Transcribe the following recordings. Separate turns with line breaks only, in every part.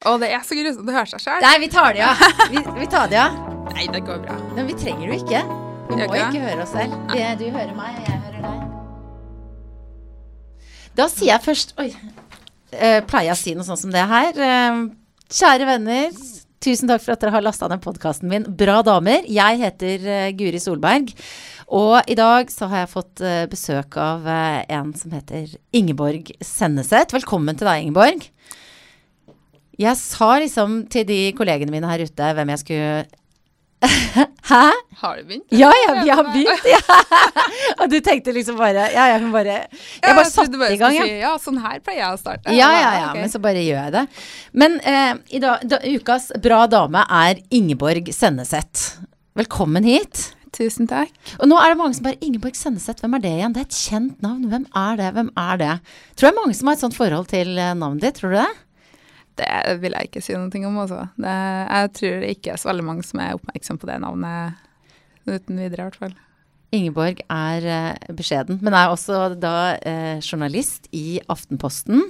Å, det er så grusomt å høre seg sjøl.
Nei, vi tar det, ja. Vi, vi tar det, ja.
Nei, det går bra.
Men vi trenger det jo ikke. Vi må
ikke
ikke høre oss selv. Vi, du hører meg, og jeg hører deg. Da sier jeg først Oi. Uh, pleier jeg å si noe sånn som det her? Uh, kjære venner. Tusen takk for at dere har lasta ned podkasten min Bra damer. Jeg heter uh, Guri Solberg. Og i dag så har jeg fått uh, besøk av uh, en som heter Ingeborg Senneset. Velkommen til deg, Ingeborg. Jeg sa liksom til de kollegene mine her ute hvem jeg skulle Hæ?
Har du begynt?
Ja, ja, vi har begynt, ja. Og du tenkte liksom bare Ja, jeg kan bare Jeg bare satte i gang, jeg.
Ja, sånn her pleier jeg å starte.
Ja, ja, ja, men så bare gjør jeg det. Men eh, i dag, da, ukas bra dame er Ingeborg Senneset. Velkommen hit.
Tusen takk.
Og nå er det mange som bare Ingeborg Senneset, hvem er det igjen? Det er et kjent navn. Hvem er det? Hvem er det? Tror det er mange som har et sånt forhold til eh, navnet ditt, tror du det?
Det vil jeg ikke si noe om, altså. Det, jeg tror det ikke er så veldig mange som er oppmerksom på det navnet uten videre, i hvert fall.
Ingeborg er eh, beskjeden, men er også da eh, journalist i Aftenposten.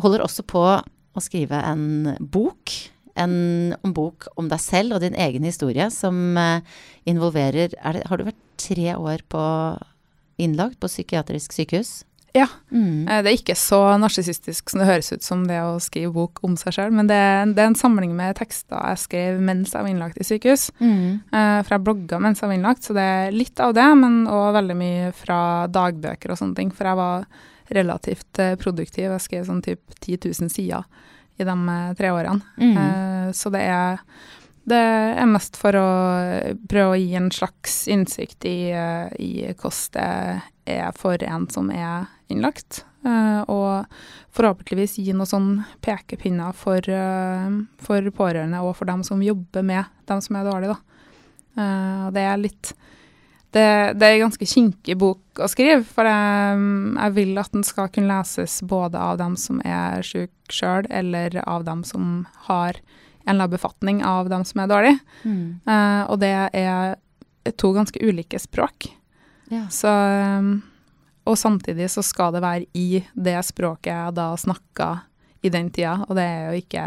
Holder også på å skrive en bok. En om bok om deg selv og din egen historie som eh, involverer er det, Har du vært tre år på innlagt på psykiatrisk sykehus?
Ja.
Mm.
Eh, Det er ikke så narsissistisk som det høres ut som det å skrive bok om seg sjøl, men det, det er en samling med tekster jeg skrev mens jeg var innlagt i sykehus.
Mm.
Eh, For jeg blogga mens jeg var innlagt, så det er litt av det, men òg veldig mye fra dagbøker og sånne ting. For jeg var relativt eh, produktiv. Jeg skrev sånn typ 10 000 sider i de eh, tre årene.
Mm.
Eh, Så det er, det er mest for å prøve å gi en slags innsikt i, i hvordan det er for en som er innlagt. eh, Og forhåpentligvis gi noen sånn pekepinner for, eh, for pårørende og for dem som jobber med dem som er dårlige, da. Eh, det er litt det, det er en ganske kinkig bok å skrive, for jeg, jeg vil at den skal kunne leses både av dem som er syke sjøl, eller av dem som har en eller annen befatning av dem som er dårlige.
Mm.
Uh, og det er to ganske ulike språk.
Ja.
Så, um, og samtidig så skal det være i det språket jeg da snakka i den tida, og det er jo ikke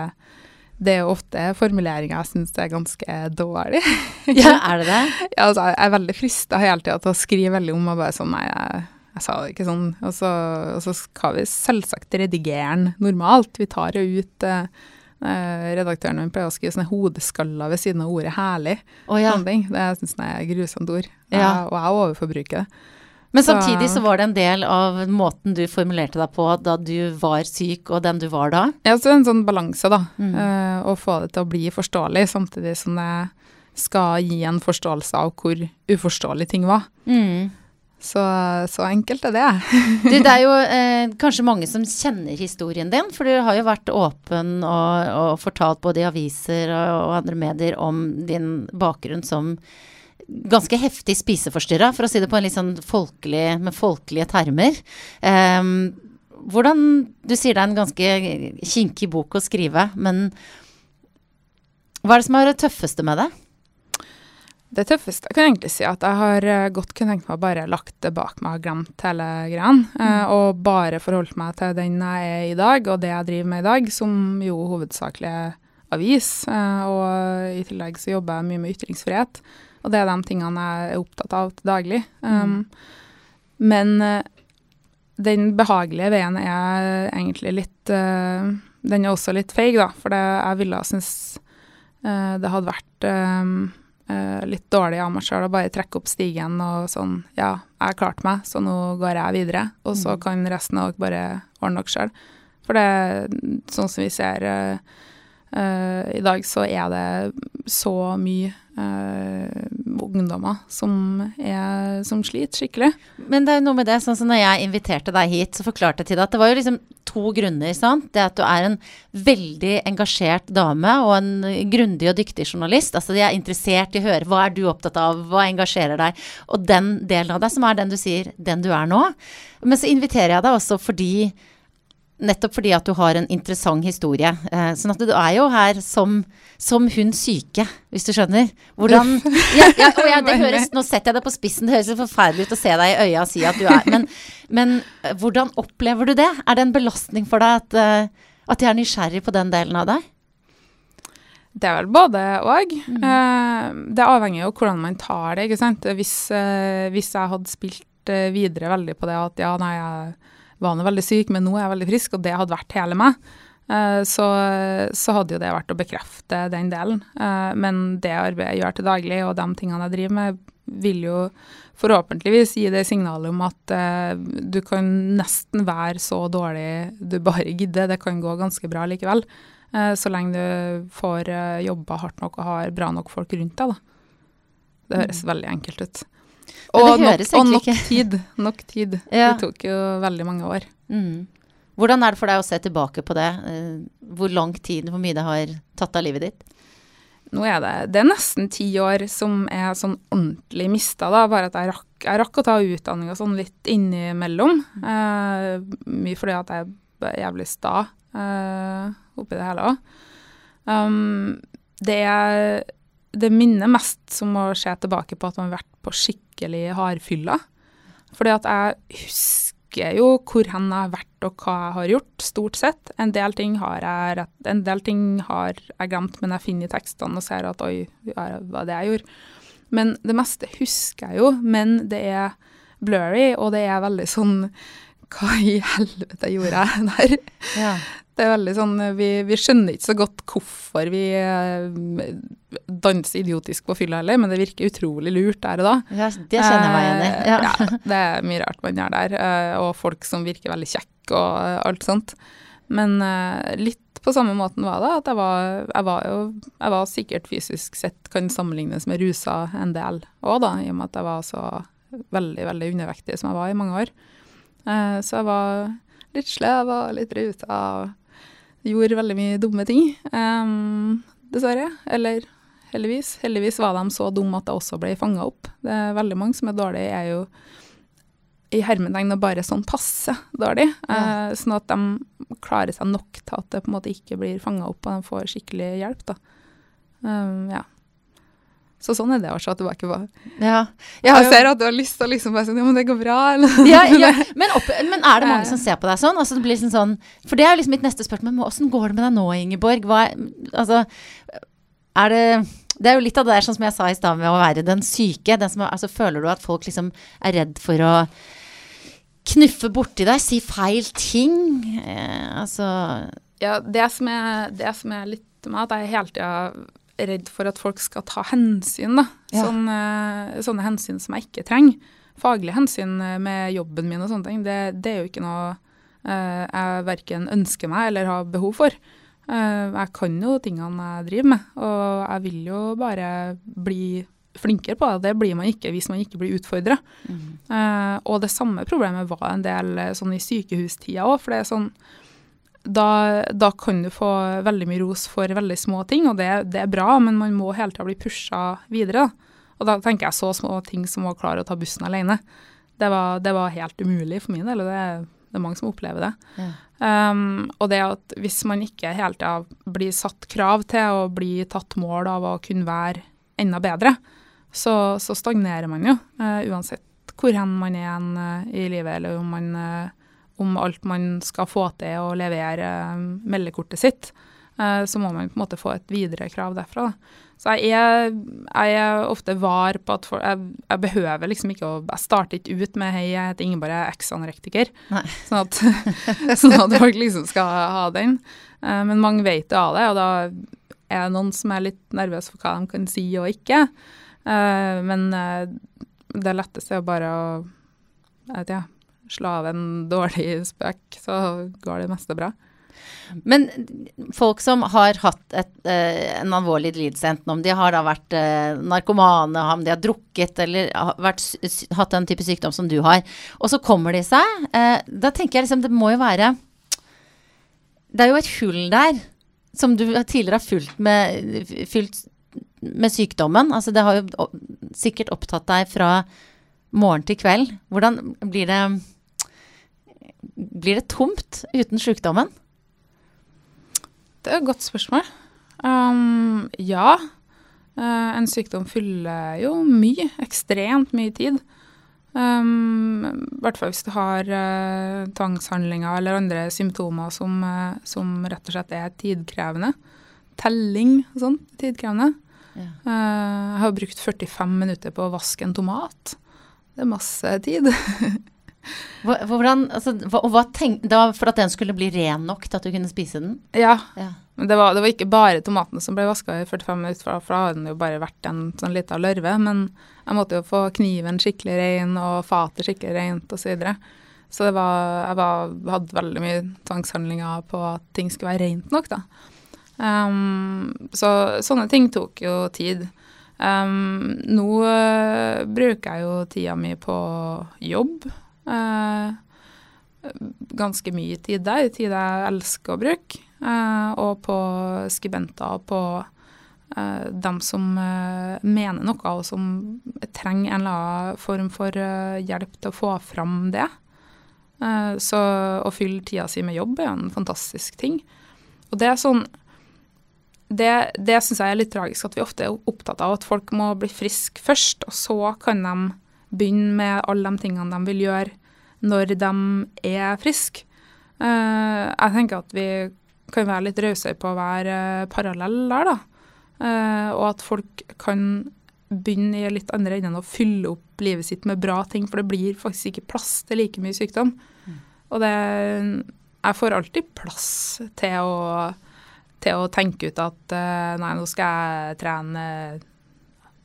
Det er jo ofte formuleringer jeg syns er ganske dårlig.
ja, er det det?
Ja, altså, jeg er veldig frista hele tida til å skrive veldig om og bare sånn Nei, jeg, jeg sa det ikke sånn. Og så, og så skal vi selvsagt redigere den normalt. Vi tar jo ut eh, eh, Redaktøren min pleier å skrive sånne hodeskaller ved siden av ordet 'herlig'.
Oh, ja.
Sånne ting. Det syns jeg er grusomt ord.
Ja.
Og jeg overforbruker det.
Men samtidig så var det en del av måten du formulerte deg på da du var syk, og den du var da.
Ja, så en sånn balanse, da.
Mm.
eh, å få det til å bli forståelig, samtidig som det skal gi en forståelse av hvor uforståelig ting var.
Mm.
Så, så enkelt er det.
Du, det er jo eh, kanskje mange som kjenner historien din, for du har jo vært åpen og, og fortalt både i aviser og, og andre medier om din bakgrunn som ganske heftig spiseforstyrra, for å si det på en litt sånn folkelig, med folkelige termer. Eh, hvordan Du sier det er en ganske kinkig bok å skrive, men hva er det som er det tøffeste med det?
Det tøffeste jeg kan egentlig si at jeg har eh, godt kunne tenkt meg å bare lagt det bak meg og glemt hele greia. eh, Og bare forholdt meg til den jeg er i dag, og det jeg driver med i dag, som jo hovedsakelig er avis. eh, Og i tillegg så jobber jeg mye med ytringsfrihet, og det er de tingene jeg er opptatt av til daglig. Um, Men den behagelige veien er egentlig litt uh, Den er også litt feig, da, for det, jeg ville synes uh, det hadde vært eh, litt dårlig av meg sjøl å bare trekke opp stigen og sånn Ja, jeg har klart meg, så nå går jeg videre. Og så kan resten av dere bare ordne dere sjøl. For det, sånn som vi ser uh, eh, i dag, så er det så mye eh, ungdommer som, er, som sliter skikkelig.
Men det er jo noe med det, sånn som når jeg inviterte deg hit, så forklarte jeg til deg at det var jo liksom to grunner, sant. Det at du er en veldig engasjert dame og en grundig og dyktig journalist. Altså de er interessert i å høre hva er du opptatt av, hva engasjerer deg. Og den delen av deg som er den du sier, den du er nå. Men så inviterer jeg deg også fordi Nettopp fordi at du har en interessant historie. Eh, sånn at du er jo her som, som hun syke, hvis du skjønner. Hvordan ja, ja, og ja, det høres, Nå setter jeg deg på spissen, det høres så forferdelig ut å se deg i øya og si at du er Men, men eh, hvordan opplever du det? Er det en belastning for deg at, eh, at jeg er nysgjerrig på den delen av deg?
Det er vel både og.
Mm.
Eh, det avhenger jo hvordan man tar det. ikke sant? Hvis, eh, hvis jeg hadde spilt eh, videre veldig på det at ja, nei, jeg var nå veldig syk, men nå er jeg veldig frisk, og det hadde vært hele meg, eh, så, så hadde jo det vært å bekrefte den delen. Eh, men det arbeidet jeg gjør til daglig, og de tingene jeg driver med, vil jo forhåpentligvis gi det signalet om at eh, du kan nesten være så dårlig du bare gidder. Det kan gå ganske bra likevel. Så lenge du får jobba hardt nok og har bra nok folk rundt deg, da. Det høres veldig enkelt ut. Og nok, og nok tid. Nok tid.
Ja.
Det tok jo veldig mange år.
Mm. Hvordan er det for deg å se tilbake på det? Eh, Hvor lang tid, hvor mye det har tatt av livet ditt?
Nå er det, det er nesten ti år som er sånn ordentlig mista, da. Bare at jeg rakk, jeg rakk å ta utdanning og sånn litt innimellom. Eh, mye fordi at jeg er jævlig sta eh, oppi det hele òg. Um, det, er- det minner mest som å se tilbake på at man har vært på skikkelig hardfylla. Fordi at jeg husker jo hvor hen jeg har vært og hva jeg har gjort, stort sett. En del ting har jeg, rett, en del ting har jeg glemt, men jeg finner i tekstene og ser at oi, hva er det jeg gjorde. Men det meste husker jeg jo, men det er blurry, og det er veldig sånn Hva i helvete gjorde jeg der?
Ja.
Det er veldig sånn, vi, vi skjønner ikke så godt hvorfor vi eh, danser idiotisk på fylla heller, men det virker utrolig lurt der og da.
Ja, det kjenner jeg meg igjen i.
Eh,
Ja.
ja, det er mye rart man gjør der, eh, og folk som virker veldig kjekke og alt sånt. Men litt på samme måten var det, at jeg var, jeg var jo jeg var sikkert fysisk sett kan sammenlignes med rusa en del òg, da, i og med at jeg var så veldig, veldig undervektig som jeg var i mange år. Så jeg var litt slev og litt ruta. og gjorde veldig mye dumme ting, um, dessverre. Eller heldigvis. Heldigvis var de så dumme at jeg også ble fanga opp. Det er veldig mange som er dårlige, er jo i hermetegn og bare sånn passe dårlig.
Ja.
Eh, sånn at de klarer seg nok til at det på en måte ikke blir fanga opp, og de får skikkelig hjelp, da. Um, ja. Så sånn er det å se tilbake på.
Ja. Jeg har
Jeg
jo-
ser at du har lyst til å liksom bare sånn, ja, men det går bra, eller?
ja, ja. Men, opp, men er det mange som ser på deg sånn? Altså, det blir liksom sånn for det er liksom mitt neste spørsmål. Men åssen går det med deg nå, Ingeborg? Hva, altså, er det Det er jo litt av det der sånn som jeg sa i stad med å være den syke. Den som, altså, føler du at folk liksom er redd for å knuffe borti deg, si feil ting? Eh, altså
Ja, det som er, det som er litt med at jeg hele tida redd for at folk skal ta hensyn, da.
Ja.
Sånne, sånne hensyn som jeg ikke trenger. Faglige hensyn eh, med jobben min og sånne ting, det, det er jo ikke noe eh, jeg verken ønsker meg eller har behov for. Eh, jeg kan jo tingene jeg driver med, og jeg vil jo bare bli flinkere på det. Det blir man ikke hvis man ikke blir utfordra. Eh, og det samme problemet var en del eh, sånn i sykehustida òg, for det er sånn da, da kan du få veldig mye ros for veldig små ting, og det, det er bra, men man må hele tida bli pusha videre. Da. Og da tenker jeg så små ting som å klare å ta bussen alene. Det var, det var helt umulig for min del, og det, det er mange som opplever det.
Ja.
Um, og det at hvis man ikke hele tida blir satt krav til og bli tatt mål av å kunne være enda bedre, så, så stagnerer man jo, uh, uansett hvor hen man er i livet, eller om, man, eh, om alt man skal få til å levere eh, meldekortet sitt, eh, så må man på en måte få et videre krav derfra. Da. Så jeg er, jeg er ofte var på at for, jeg, jeg behøver liksom ikke å Jeg starter ikke ut med 'hei, jeg heter Ingeborg, jeg er eks-anorektiker', sånn at, sånn at folk liksom skal ha den. Eh, men mange vet jo av det, og da er det noen som er litt nervøse for hva de kan si og ikke. Men det letteste er bare å jeg vet ikke, slå av en dårlig spøk, så går det meste bra.
Men folk som har hatt et, eh, en alvorlig lidelse, enten om de har da vært eh, narkomane, om de har drukket eller har vært, hatt den type sykdom som du har, og så kommer de seg, eh, da tenker jeg liksom det må jo være Det er jo et hull der som du tidligere har fulgt med, fylt med sykdommen. Altså det har jo sikkert opptatt deg fra morgen til kveld. Hvordan blir det Blir det tomt uten sykdommen?
Det er et godt spørsmål. Um, ja, Uh, en sykdom fyller jo mye, ekstremt mye tid. Um, I hvert fall hvis du har uh, tvangshandlinger eller andre symptomer som, uh, som rett og slett er tidkrevende telling og sånn, tidkrevende.
Ja.
Jeg har brukt 45 minutter på å vaske en tomat. Det er masse tid.
Hvordan, altså, hva, tenk, da, For at den skulle bli ren nok til at du kunne spise den?
ja,
Ja.
men det var, det var ikke bare tomatene som ble vaska i 45 minutter, for, for da hadde den jo bare vært en sånn lita lørve. Men jeg måtte jo få kniven skikkelig ren og fatet skikkelig rent osv. Så, videre. så det var, jeg var, hadde veldig mye tvangshandlinger på at ting skulle være rent nok, da. Um, så sånne ting tok jo tid. Um, nå eh, bruker jeg jo tida mi på jobb. Eh, ganske mye tid der, tid jeg elsker å bruke. eh, og på skribenter og på eh, dem som mener noe, og som trenger en eller annen form for hjelp til å få fram det. Så å fylle tida si med jobb er jo en fantastisk ting. Og det er sånn Det, det syns jeg er litt tragisk, at vi ofte er opptatt av at folk må bli friske først, og så kan de begynne med alle de tingene de vil gjøre når de er friske. Eh, jeg tenker at vi kan være litt rausere på å være uh, parallell der, da. Eh, og at folk kan begynne i litt andre enden å fylle opp livet sitt med bra ting, for det blir faktisk ikke plass til like mye sykdom. Og det Jeg får alltid plass til å, til å tenke ut at eh, nei, nå skal jeg trene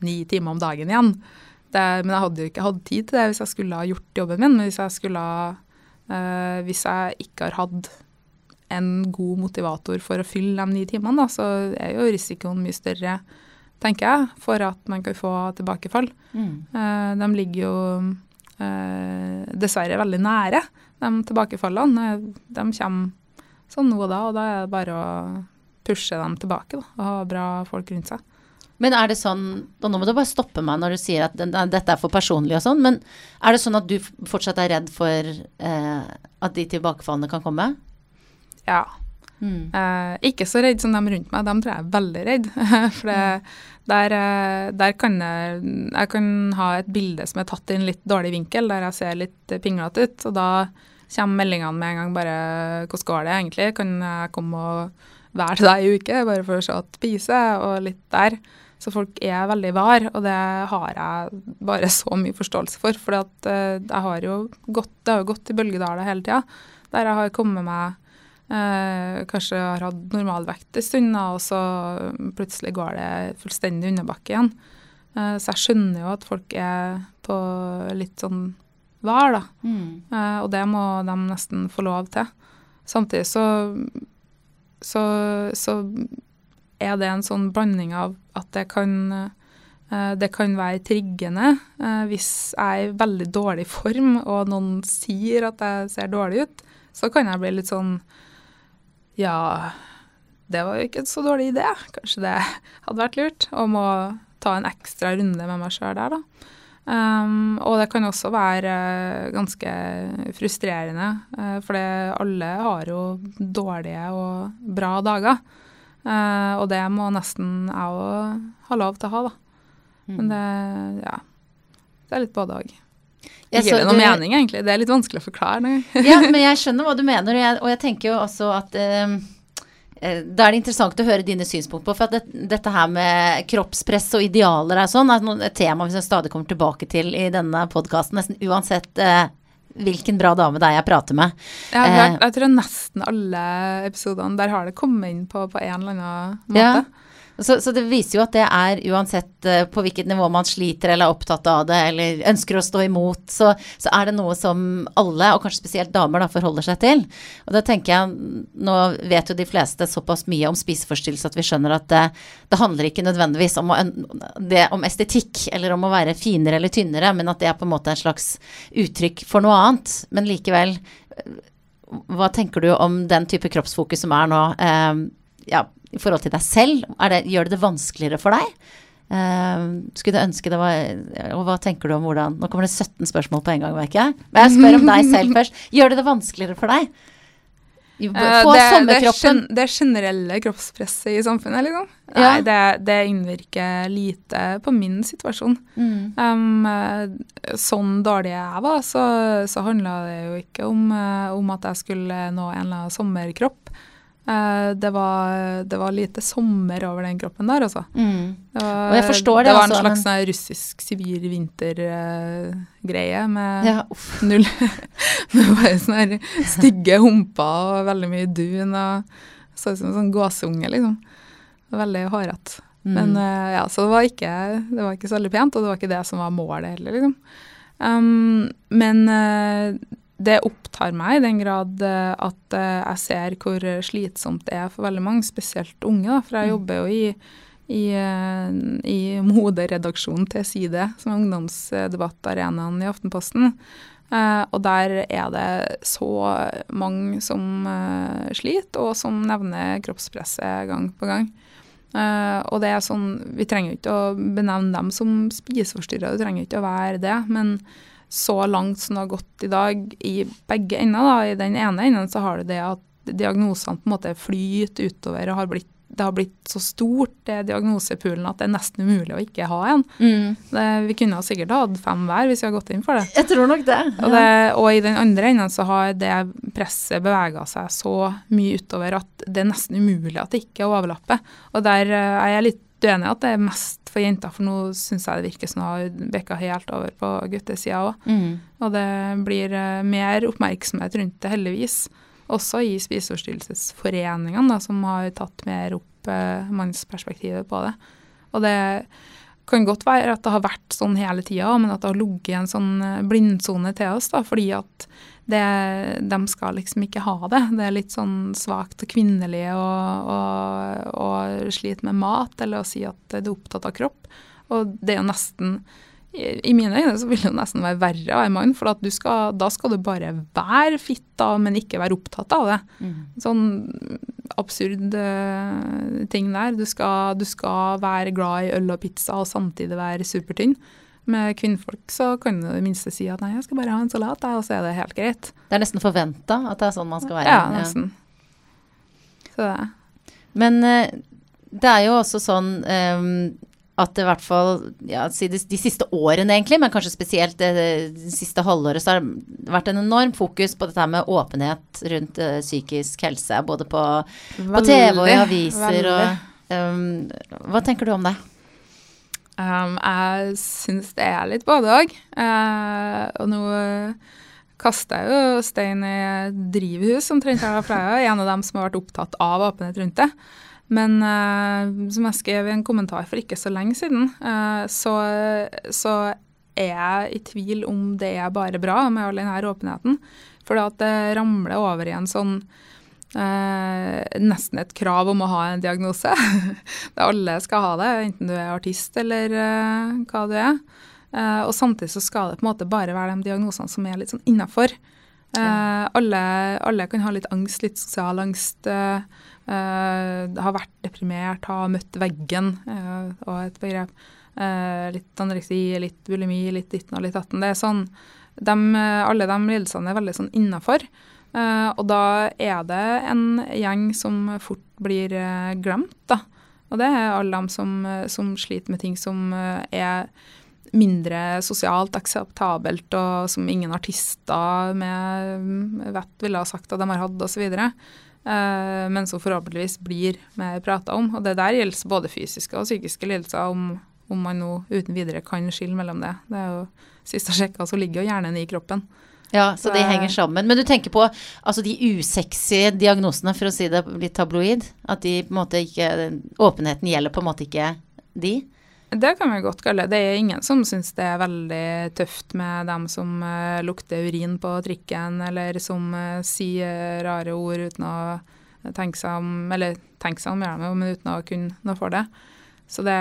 ni timer om dagen igjen. Det, men jeg hadde jo ikke hatt tid til det hvis jeg skulle ha gjort jobben min. Men hvis jeg, skulle, ha, eh, hvis jeg ikke har hatt en god motivator for å fylle de ni timene, da, så er jo risikoen mye større, tenker jeg, for at man kan få tilbakefall.
Mm.
Uh, de ligger jo uh, dessverre veldig nære, de tilbakefallene. De kommer sånn nå og da, og da er det bare å pushe dem tilbake da, og ha bra folk rundt seg.
Men er det sånn, og nå må du bare stoppe meg når du sier at dette er for personlig og sånn, men er det sånn at du fortsatt er redd for eh, at de tilbakefallene kan komme?
Ja.
Mm.
Eh, ikke så redd som de rundt meg, dem tror jeg er veldig redd. For det, der, eh, der kan jeg, jeg kan ha et bilde som er tatt i en litt dårlig vinkel, der jeg ser litt pinglete ut, og da kommer meldingene med en gang bare 'Hvordan går det egentlig? Kan jeg komme og være til deg i uke?' Bare for å se at spiser, og litt der. Så folk er veldig var, og det har jeg bare så mye forståelse for. For eh, jeg har jo gått, det har jo gått i bølgedaler hele tida, der jeg har kommet meg Eh, kanskje har hatt normalvekt en stund, og så plutselig går det fullstendig underbakke igjen. Eh, så jeg skjønner jo at folk er på litt sånn var, da.
Mm.
Eh, og det må de nesten få lov til. Samtidig så, så, så er det en sånn blanding av at det kan eh, det kan være triggende eh, hvis jeg er i veldig dårlig form og noen sier at jeg ser dårlig ut. Så kan jeg bli litt sånn Ja, det var jo ikke en så dårlig idé. Kanskje det hadde vært lurt. om å ta en ekstra runde med meg sjøl der, da. Um, og det kan også være eh, ganske frustrerende, for alle har jo dårlige og bra dager. Eh, og det må nesten jeg òg ha lov til å ha, da. Men det, ja. Det er litt både òg.
Så
det noe
du-
mening, egentlig. Det er litt vanskelig å forklare. noen
ja, men jeg skjønner hva du mener, og jeg, og jeg tenker jo også at eh, da er det interessant å høre dine synspunkter på, for at det, dette her med kroppspress og idealer er sånn, er et tema vi stadig kommer tilbake til i denne podkasten, nesten uansett eh, hvilken bra dame det er jeg prater med.
Jeg, har
Eh.
jeg tror nesten alle episodene der har det kommet inn på, på en eller annen måte.
Ja. Så, så det viser jo at det er uansett eh, på hvilket nivå man sliter eller er opptatt av det eller ønsker å stå imot, så, så er det noe som alle, og kanskje spesielt damer, da, forholder seg til. Og da tenker jeg, nå vet jo de fleste såpass mye om spiseforstyrrelse at vi skjønner at det, det handler ikke nødvendigvis om, å, det, om estetikk eller om å være finere eller tynnere, men at det er på en måte en slags uttrykk for noe annet. Men likevel, hva tenker du om den type kroppsfokus som er nå? Eh, ja, i forhold til deg selv? Er det, gjør det det vanskeligere for deg? Uh, skulle du ønske det var Og hva tenker du om hvordan Nå kommer det 17 spørsmål på en gang, merker jeg. Men jeg spør om deg selv først. Gjør det det vanskeligere for deg?
Eh,
Få
det, det,
sommerkroppen
Det, det generelle kroppspresset i samfunnet, liksom.
Ja.
Nei, det, det innvirker lite på min situasjon.
mm.
Um, sånn dårlig jeg var, så, så handla det jo ikke om, om at jeg skulle nå en eller annen sommerkropp. Eh, det, var, det var lite sommer over den kroppen der, altså.
Mm.
Det var,
Og jeg forstår det,
det var en
altså,
slags
men-
sånn russisk sivil vintergreie med
Ja,
null Med bare sånne stygge humper og veldig mye dun og så ut som en sånn gåseunge, liksom. Veldig hårete.
Mm.
Men eh, ja, så det var, ikke, det var ikke så veldig pent, og det var ikke det som var målet heller, liksom. Um, men eh, det opptar meg i den grad eh, at eh, jeg ser hvor slitsomt det er for veldig mange, spesielt unge, da, for jeg
Mm.
jobber jo i i, eh, i moderedaksjonen til Side, som er ungdomsdebattarenaen i Aftenposten. Eh, og der er det så mange som eh, sliter, og som nevner kroppspresset gang på gang. Uh, og det er sånn, Vi trenger ikke å benevne dem som spiseforstyrra, det trenger ikke å være det. Men så langt som det har gått i dag, i begge ender, da, i den ene enden så har du det at diagnosene på en måte flyter utover og har blitt det har blitt så stort, det diagnosepoolen, at det er nesten umulig å ikke ha en.
Mm.
Det, vi kunne sikkert hatt fem hver hvis vi hadde gått inn for det.
Jeg tror nok det.
Og, det, og i den andre enden så har det presset bevega seg så mye utover at det er nesten umulig at det ikke overlapper. Og der eh, er jeg litt uenig i at det er mest for jenter, for nå syns jeg det virker som hun har bikka helt over på guttesida òg.
Mm.
Og det blir eh, mer oppmerksomhet rundt det, heldigvis. Også i Spiseforstyrrelsesforeningene, som har tatt mer opp eh, mannsperspektivet på det. Og det kan godt være at det har vært sånn hele tida, men at det har ligget en sånn eh, blindsone til oss, da, fordi at det, de skal liksom ikke ha det. Det er litt sånn svakt og kvinnelig å, slite med mat, eller å si at du er opptatt av kropp. Og det er jo nesten i mine øyne så vil det nesten være verre å være mann, for at du skal, da skal du bare være fitt, da, men ikke være opptatt av det.
Mm.
Sånn absurd eh, ting der. Du skal, du skal være glad i øl og pizza og samtidig være supertynn. Med kvinnfolk så kan du i det minste si at nei, jeg skal bare ha en salat, og så er det helt greit.
Det er nesten forventa at det er sånn man skal være.
Ja, nesten. Så det
Men eh, det er jo også sånn ehm, at det i hvert fall ja, de, de siste årene egentlig, men kanskje spesielt det, det siste halvåret, så har det vært en enorm fokus på dette med åpenhet rundt uh, psykisk helse. Både på, på TV og i aviser
veldig.
og um, Hva tenker du om det?
Um, jeg syns det er litt både òg. og nå kasta jeg jo stein i drivhus omtrent jeg er en av dem som har vært opptatt av åpenhet rundt det. Men uh, som jeg skrev i en kommentar for ikke så lenge siden, uh, så, så er jeg i tvil om det er bare bra med all denne åpenheten. For det ramler over i en sånn uh, nesten et krav om å ha en diagnose. alle skal ha det, enten du er artist eller hva du er. Og samtidig så skal det på en måte bare være de diagnosene som er litt sånn innafor. Eh, alle, alle kan ha litt angst, litt sosial angst. eh, eh, har vært deprimert, har møtt veggen, og et begrep. Litt anoreksi, litt bulimi, litt ditten og litt datten. Det er sånn, eh, alle de lidelsene er veldig sånn innafor. Eh, og da er det en gjeng som fort blir eh, glemt, da. Og det er alle dem som, som sliter med ting som eh, er mindre sosialt akseptabelt, og som ingen artister med vett ville ha sagt at de har hatt, osv. Uh, men som forhåpentligvis blir mer prata om. Og det der gjelder både fysiske og psykiske lidelser, om, om man nå uten videre kan skille mellom det. Det er jo Sist jeg sjekka, så ligger jo hjernen i kroppen.
Ja, så
så det
henger sammen. Men du tenker på altså de usexy diagnosene, for å si det litt tabloid? At de på en måte ikke Åpenheten gjelder på en måte ikke de?
Det kan vi godt kalle det. Det er ingen som syns det er veldig tøft med dem som uh, lukter urin på trikken, eller som uh, sier rare ord uten å tenke seg om Eller tenke seg om, gjør de jo, men uten å kunne noe for det. Så det,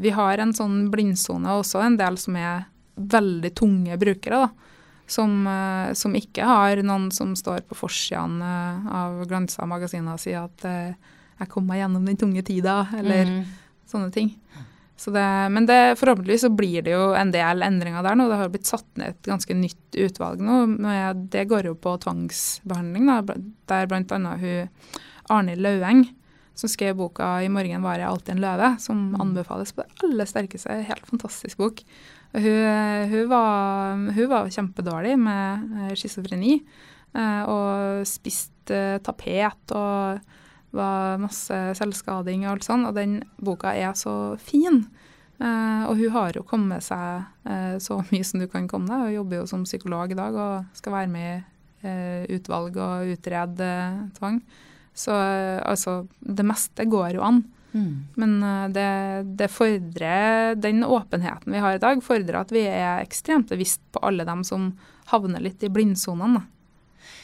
vi har en sånn blindsone, og også en del som er veldig tunge brukere. da. Som, eh, som ikke har noen som står på forsidene av glansa magasiner og sier at 'jeg kom meg gjennom den tunge tida', eller
mm.
sånne ting. Så det, men det, forhåpentligvis så blir det jo en del endringer der nå. Det har blitt satt ned et ganske nytt utvalg nå. Med, det går jo på tvangsbehandling, da, der bl.a. hun Arnhild Laueng, som skrev boka 'I morgen var jeg alltid en løve', som anbefales på det aller sterkeste. Helt fantastisk bok. Hun, hun, var, hun var kjempedårlig med eh, schizofreni. eh, og spist eh, tapet og var masse selvskading og alt sånt. Og den boka er så fin. Eh, og hun har jo kommet seg eh, så mye som du kan komme deg. Hun jobber jo som psykolog i dag og skal være med i eh, utvalg og utrede eh, tvang. Så eh, altså, det meste går jo an.
Mm.
Men eh, det, det fordrer Den åpenheten vi har i dag, fordrer at vi er ekstremt bevisst på alle dem som havner litt i blindsonene.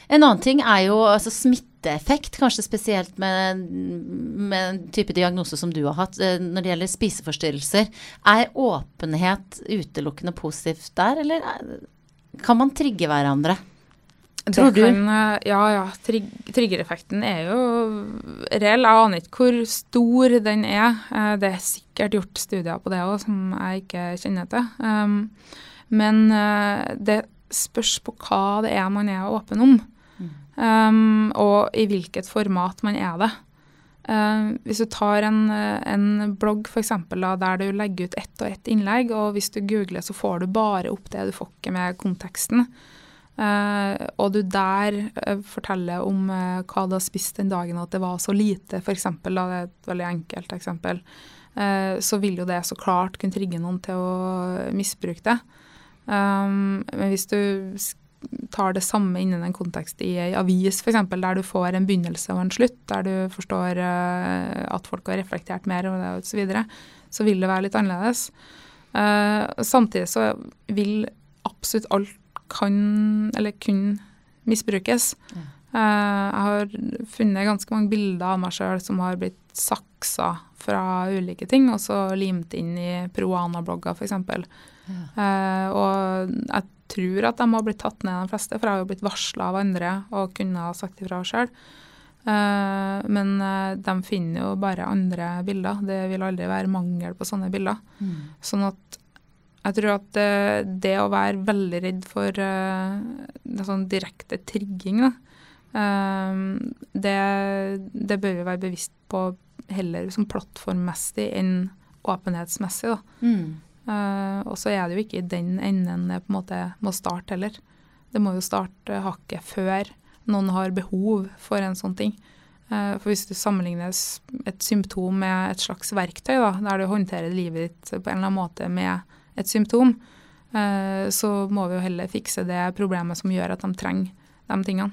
En annen ting er jo altså, smitteeffekt, kanskje spesielt med, med en type diagnose som du har hatt eh, når det gjelder spiseforstyrrelser. Er åpenhet utelukkende positivt der, eller er- kan man trigge hverandre? Tror du?
Kan, eh, ja, ja. Trig triggereffekten er jo reell. Jeg aner ikke hvor stor den er. Eh, Det er sikkert gjort studier på det òg, som jeg ikke kjenner til. Um, men eh, det spørs på hva det er man er åpen om, um, og i hvilket format man er det. Eh, hvis du tar en, en blogg for eksempel, da, der du legger ut ett og ett innlegg, og hvis du googler, så får du bare opp det, du får ikke med konteksten. Uh, og du der uh, forteller om eh, hva du har spist den dagen, at det var så lite, f.eks. Det er et veldig enkelt eksempel. eh, så vil jo det så klart kunne trigge noen til å misbruke det. Um, men hvis du tar det samme innen en kontekst i ei avis, f.eks., der du får en begynnelse og en slutt, der du forstår eh, at folk har reflektert mer over det osv., så, videre, så vil det være litt annerledes. Eh, samtidig så vil absolutt alt kan, eller kun, misbrukes.
Ja.
Eh, jeg har funnet ganske mange bilder av meg sjøl som har blitt saksa fra ulike ting, og så limt inn i Proana-blogger, f.eks. Eh, og jeg tror at de har blitt tatt ned, de fleste, for jeg har jo blitt varsla av andre og kunne ha sagt ifra sjøl. men eh, de finner jo bare andre bilder. Det vil aldri være mangel på sånne bilder.
Mm.
Sånn at jeg tror at det, det å være veldig redd for sånn direkte trigging, eh, det, det bør vi være bevisst på heller som plattformmessig enn åpenhetsmessig.
Mm.
Eh, og så er det jo ikke i den enden det på en måte må starte heller. Det må jo starte hakket før noen har behov for en sånn ting. Uh, for hvis du sammenligner et symptom med et slags verktøy, da, der du håndterer livet ditt på en eller annen måte med et symptom, uh, så må vi jo heller fikse det problemet som gjør at de trenger de tingene.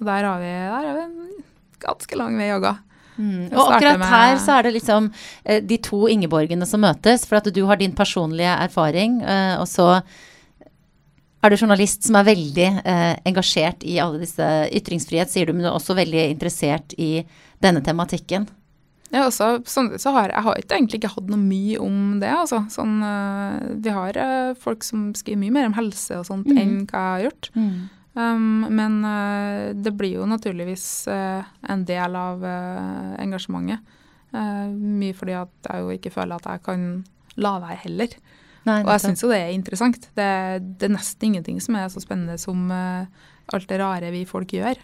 Og der har vi, der har vi en ganske lang vei å gå.
Mm. Og akkurat
med-
her så er det liksom eh, de to Ingeborgene som møtes, for at du har din personlige erfaring, eh, og så er du journalist som er veldig eh, engasjert i alle disse ytringsfrihet, sier du, men du er også veldig interessert i denne tematikken.
Ja, også, sånn, så har, jeg har ikke egentlig ikke hatt noe mye om det. Altså. Sånn, øh, vi har øh, folk som skriver mye mer om helse og sånt
mm.
enn hva jeg har gjort. Um, men uh, det blir jo naturligvis uh, en del av uh, engasjementet. Mye fordi at jeg jo ikke føler at jeg kan la være heller.
Nei,
Og jeg syns jo det er interessant. Det, det er nesten ingenting som er så spennende som alt det rare vi folk gjør.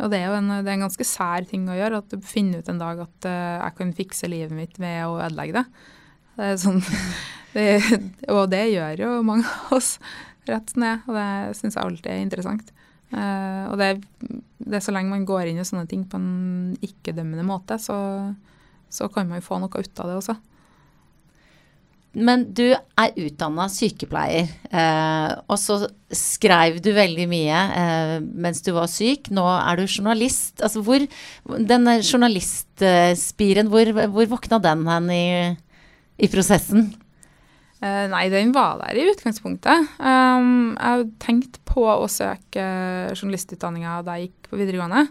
Og det er jo en, er en ganske sær ting å gjøre, at du finner ut en dag at jeg kan fikse livet mitt ved å ødelegge det. Det sånn, det, og det gjør jo mange av oss, rett ned. Og det syns jeg alltid er interessant. Uh, og det, det er så lenge man går inn i sånne ting på en ikke-dømmende måte, så, så kan man jo få noe ut av det også.
Men du er utdanna sykepleier, eh, og så skrev du veldig mye eh, mens du var syk. Nå er du journalist. Altså hvor Denne journalistspiren, hvor, hvor våkna den hen i, i prosessen?
Eh, nei, den var der i utgangspunktet. Um, jeg hadde tenkt på å søke journalistutdanninga da jeg gikk på videregående.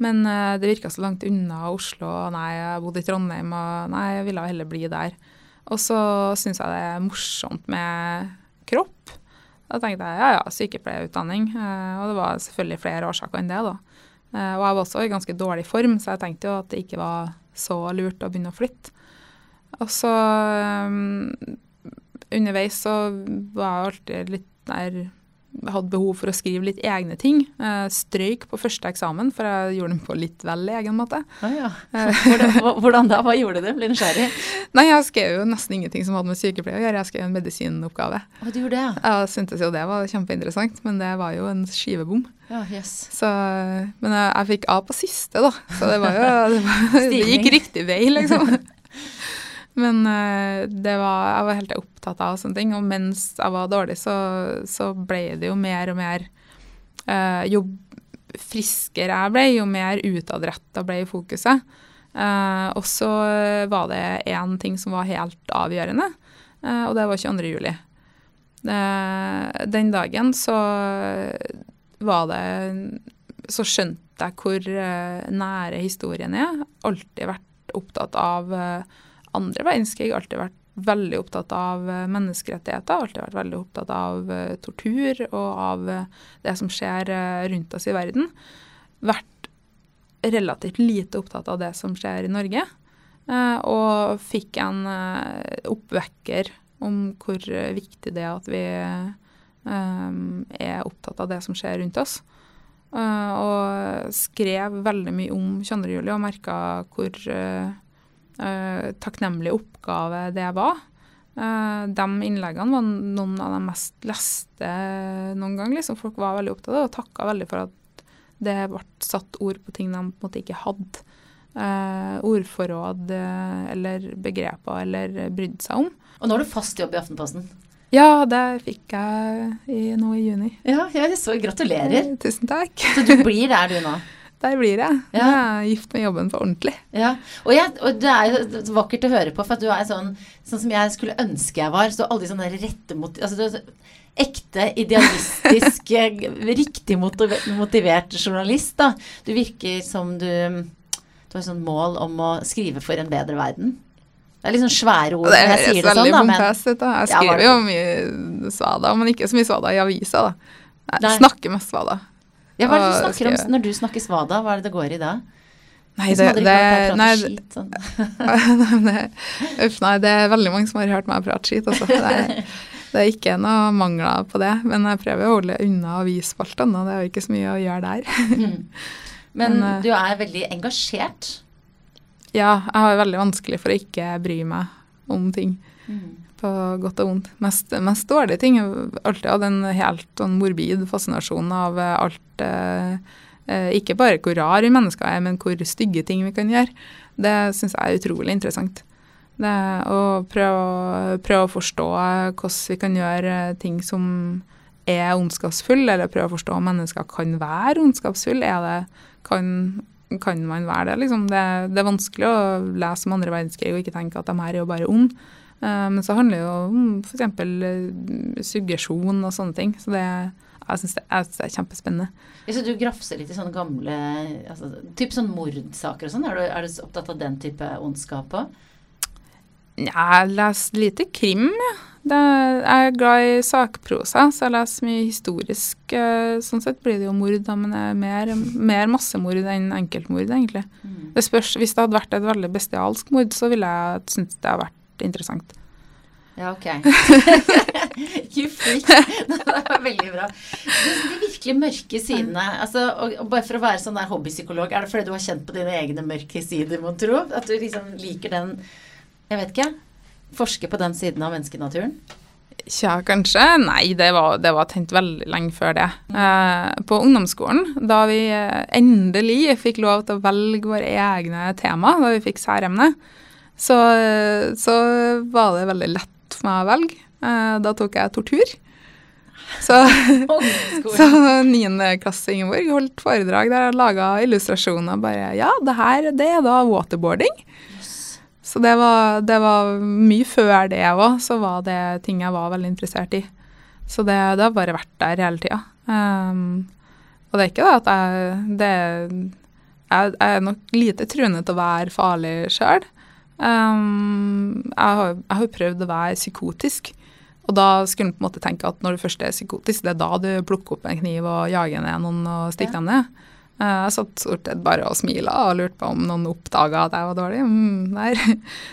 Men uh, det virka så langt unna Oslo, nei, jeg bodde i Trondheim, og nei, jeg ville heller bli der. Og så syns jeg det er morsomt med kropp. Da tenkte jeg ja ja, sykepleierutdanning. Uh, og det var selvfølgelig flere årsaker enn det, da. Uh, og jeg var også i ganske dårlig form, så jeg tenkte jo at det ikke var så lurt å begynne å flytte. Og så um, underveis så var jeg alltid litt der hadde behov for å skrive litt egne ting. Uh, strøyk på første eksamen, for jeg gjorde den på litt vel egen måte.
Ah, ja. hvordan, hvordan, da? Hva gjorde du? Blir nysgjerrig?
Nei, jeg skrev jo nesten ingenting som hadde med sykepleie å gjøre. Jeg skrev en medisinoppgave.
Oh, du gjorde det?
Jeg syntes jo det var kjempeinteressant, men det var jo en skivebom.
Ja, yes.
Så, men jeg, jeg, fikk A på siste, da. Så det var jo Det, var, det gikk riktig vei, liksom. Men uh, det var, jeg var helt opptatt av sånne ting. Og mens jeg var dårlig, så, så ble det jo mer og mer uh, Jo friskere jeg ble, jo mer utadretta ble fokuset. Uh, og så var det én ting som var helt avgjørende, og det var 22. juli. den dagen så var det Så skjønte jeg hvor nære historien er. Alltid vært opptatt av uh, andre verdenskrig alltid vært veldig opptatt av eh, menneskerettigheter, alltid vært veldig opptatt av uh, tortur og av uh, det som skjer rundt oss i verden. Vært relativt lite opptatt av det som skjer i Norge. og fikk en oppvekker om hvor viktig det er at vi er opptatt av det som skjer rundt oss. og skrev veldig mye om 22. juli og merka hvor takknemlig oppgave det var. Uh, de innleggene var noen av de mest leste noen gang. Liksom. Folk var veldig opptatt av det og takka veldig for at det ble satt ord på ting de på en måte ikke hadde. Uh, ordforråd eller begreper eller brydde seg om.
Og nå har du fast jobb i Aftenposten?
Ja, det fikk jeg i, nå i juni.
Ja, jeg så Gratulerer.
tusen takk.
Så du blir der du nå?
Der blir jeg. Ja. Jeg er gift med jobben for ordentlig.
Ja, og, jeg, og det er jo vakkert å høre på, for at du er sånn, sånn som jeg skulle ønske jeg var. Så alle de sånne rette mot... Altså, ekte, idealistisk, riktig motivert journalist, da. Du virker som du Du har et sånt mål om å skrive for en bedre verden. Det er litt sånn svære ord når jeg sier det sånn, da. Men,
jeg skriver ja, jo mye svada, men ikke så mye svada i avisa, da. Jeg snakker mest svada.
Ja, hva er det du snakker om når du snakker svada? Hva er det det går i da?
Nei, det, det, nei, skit, sånn. uff, nei, det er veldig mange som har hørt meg prate skit. Altså. Det, er, det er ikke noe mangler på det. Men jeg prøver å holde unna avisspaltene, det er jo ikke så mye å gjøre der.
Mm. Men, men, du er veldig engasjert?
Ja, jeg har veldig vanskelig for å ikke bry meg om ting. Mm på godt og vondt. Mest, mest dårlige ting. Alltid hadde en helt sånn morbid fascinasjon av eh, alt eh, eh, Ikke bare hvor rar mennesker er, men hvor stygge ting vi kan gjøre. Det syns jeg er utrolig interessant. Det å prøve, prøve å forstå hvordan vi kan gjøre ting som er ondskapsfulle, eller prøve å forstå om mennesker kan være ondskapsfulle. Er kan, kan man være det, liksom? Det, det, er vanskelig å lese om andre verdenskrig og ikke tenke at de her er jo bare onde. Eh, men så handler det jo om f.eks. Eh, suggesjon og sånne ting. Så det, jeg syns det, det, er kjempespennende.
Så du grafser litt i sånne gamle altså, typ sånn mordsaker og sånn? Er, er, du opptatt av den type ondskap òg?
Jeg leser lite krim, ja. jeg er glad i sakprosa, så jeg leser mye historisk. Eh, sånn sett blir det jo mord, da, men det er mer, mer massemord enn enkeltmord, egentlig. Mm. Det spørs, Hvis det hadde vært et veldig bestialsk mord, så ville jeg syntes det hadde vært interessant.
Ja, ok. you freak. det var veldig bra. De virkelig mørke sidene altså, og, Bare for å være sånn der hobbypsykolog, er det fordi du har kjent på dine egne mørke sider, mon tro? At du liksom liker den Jeg vet ikke. Forske på den siden av menneskenaturen?
Tja, kanskje. Nei, det var, det var, tenkt veldig lenge før det. Eh, på ungdomsskolen, da vi eh, endelig fikk lov til å velge våre egne tema, da vi fikk særemne, så, så var det veldig lett for meg å velge. Eh, da tok jeg tortur. Så, så 9. klasse Ingeborg holdt foredrag der jeg laga illustrasjoner. bare, Ja, det her det er da waterboarding. Så det var, det var, mye før det òg, så var det ting jeg var veldig interessert i. Så det, det har bare vært der hele tida. Um, og det er ikke det at jeg det, jeg, jeg er nok lite truende til å være farlig sjøl. Um, jeg, har, har prøvd å være psykotisk. Og da skulle en på en måte tenke at når du først er psykotisk, det er da du plukker opp en kniv og jager ned noen og stikker ja. dem ned. Uh, jeg satt stort sett bare og smila og lurte på om noen oppdaga at jeg var dårlig. Mm,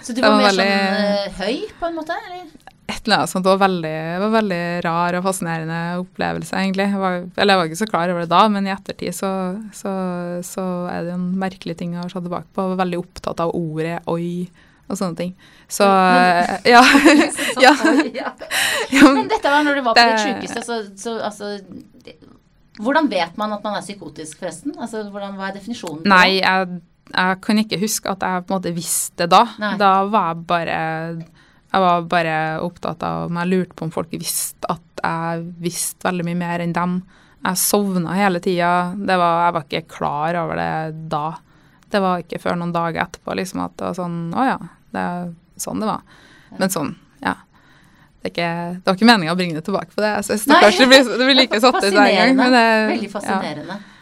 Så du var, var mer veldig... sånn uh, høy, på en måte? eller?
Jeg eller annet sånt. Det var veldig, var veldig rar og fascinerende opplevelse, egentlig. Jeg var, eller jeg var ikke så klar over det da, men i ettertid så, så, så er det jo en merkelig ting å se tilbake på. Jeg var veldig opptatt av ordet 'oi' og sånne ting. Så ja. ja.
ja. Men dette var når du var på ditt sjukeste, så, så altså Hvordan vet man at man er psykotisk, forresten? Altså, hvordan, Hva er definisjonen? på
Nei, jeg, jeg kan ikke huske at jeg på en måte visste det da.
Nei.
Da var jeg bare Jeg var bare opptatt av om jeg lurte på om folk visste at jeg visste veldig mye mer enn dem. Jeg sovna hele tida. Jeg var ikke klar over det da. Det var ikke før noen dager etterpå liksom at det var sånn Å ja, det er sånn det var. Men sånn, ja. Det, er ikke, det var ikke meninga å bringe det tilbake på det. Jeg synes det,
Nei.
kanskje det blir, det blir like satt ut hver gang. Men det,
Veldig fascinerende.
Så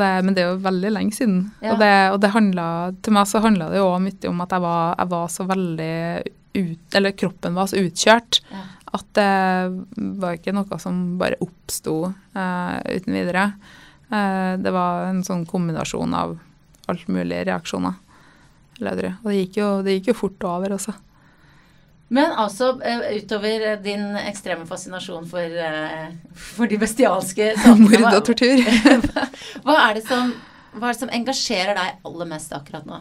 det, men det er jo veldig lenge siden.
Ja.
Og, det, og det handlet, til meg så handla det jo òg mye om at jeg var, jeg var så veldig ut Eller kroppen var så utkjørt
Ja.
at det var ikke noe som bare oppsto uh, uten videre. Uh, det var en sånn kombinasjon av alt mulig reaksjoner. Og det gikk, jo, det gikk jo fort over også.
Men altså, eh, utover eh, din ekstreme fascinasjon for, eh, for de bestialske sakene
Mord og tortur.
Hva er, det som, hva er det som engasjerer deg aller mest akkurat nå?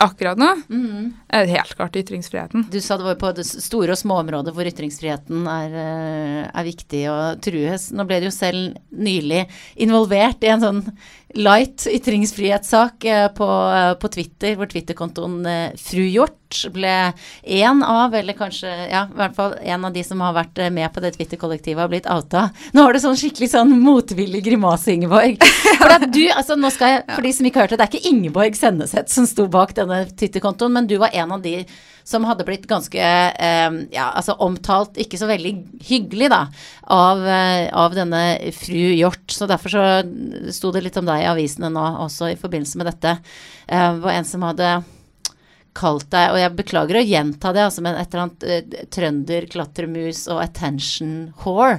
Akkurat nå Mm -hmm. helt klart ytringsfriheten.
Du sa det var på det store og små områder hvor ytringsfriheten er, er viktig å trues. Nå ble du jo selv nylig involvert i en sånn light ytringsfrihetssak eh, på, eh, på Twitter, hvor Twitter-kontoen eh, Fru Hjort ble en av, eller kanskje ja, i hvert fall en av de som har vært med på det Twitter-kollektivet, har blitt outa. Nå har du sånn skikkelig sånn motvillig grimase, Ingeborg. For at du, altså nå skal jeg, for de som ikke hørte, det er ikke Ingeborg Senneset som sto bak denne Twitter-kontoen, men du var en av de som hadde blitt ganske eh, ja, altså omtalt ikke så veldig hyggelig da, av, eh, av denne fru Hjort. Så derfor så sto det litt om deg i avisene nå også i forbindelse med dette. Eh, var en som hadde kalt deg, og jeg beklager å gjenta det, altså, men et eller annet eh, trønder, klatremus og attention whore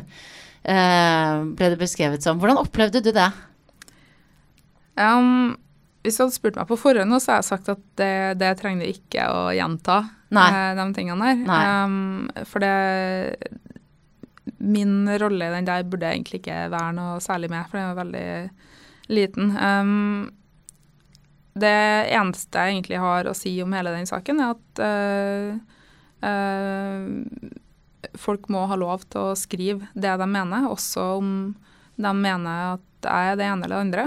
eh, ble det beskrevet som. Hvordan opplevde du det?
Um, hvis du hadde spurt meg på forhånd, så hadde jeg sagt at det, det trenger du ikke å gjenta, Eh, de tingene der. Um, for det Min rolle i den der burde egentlig ikke være noe særlig med, for den er veldig liten. Um, det eneste jeg egentlig har å si om hele den saken, er at eh, eh, folk må ha lov til å skrive det de mener, også om de mener at jeg er det ene eller det andre.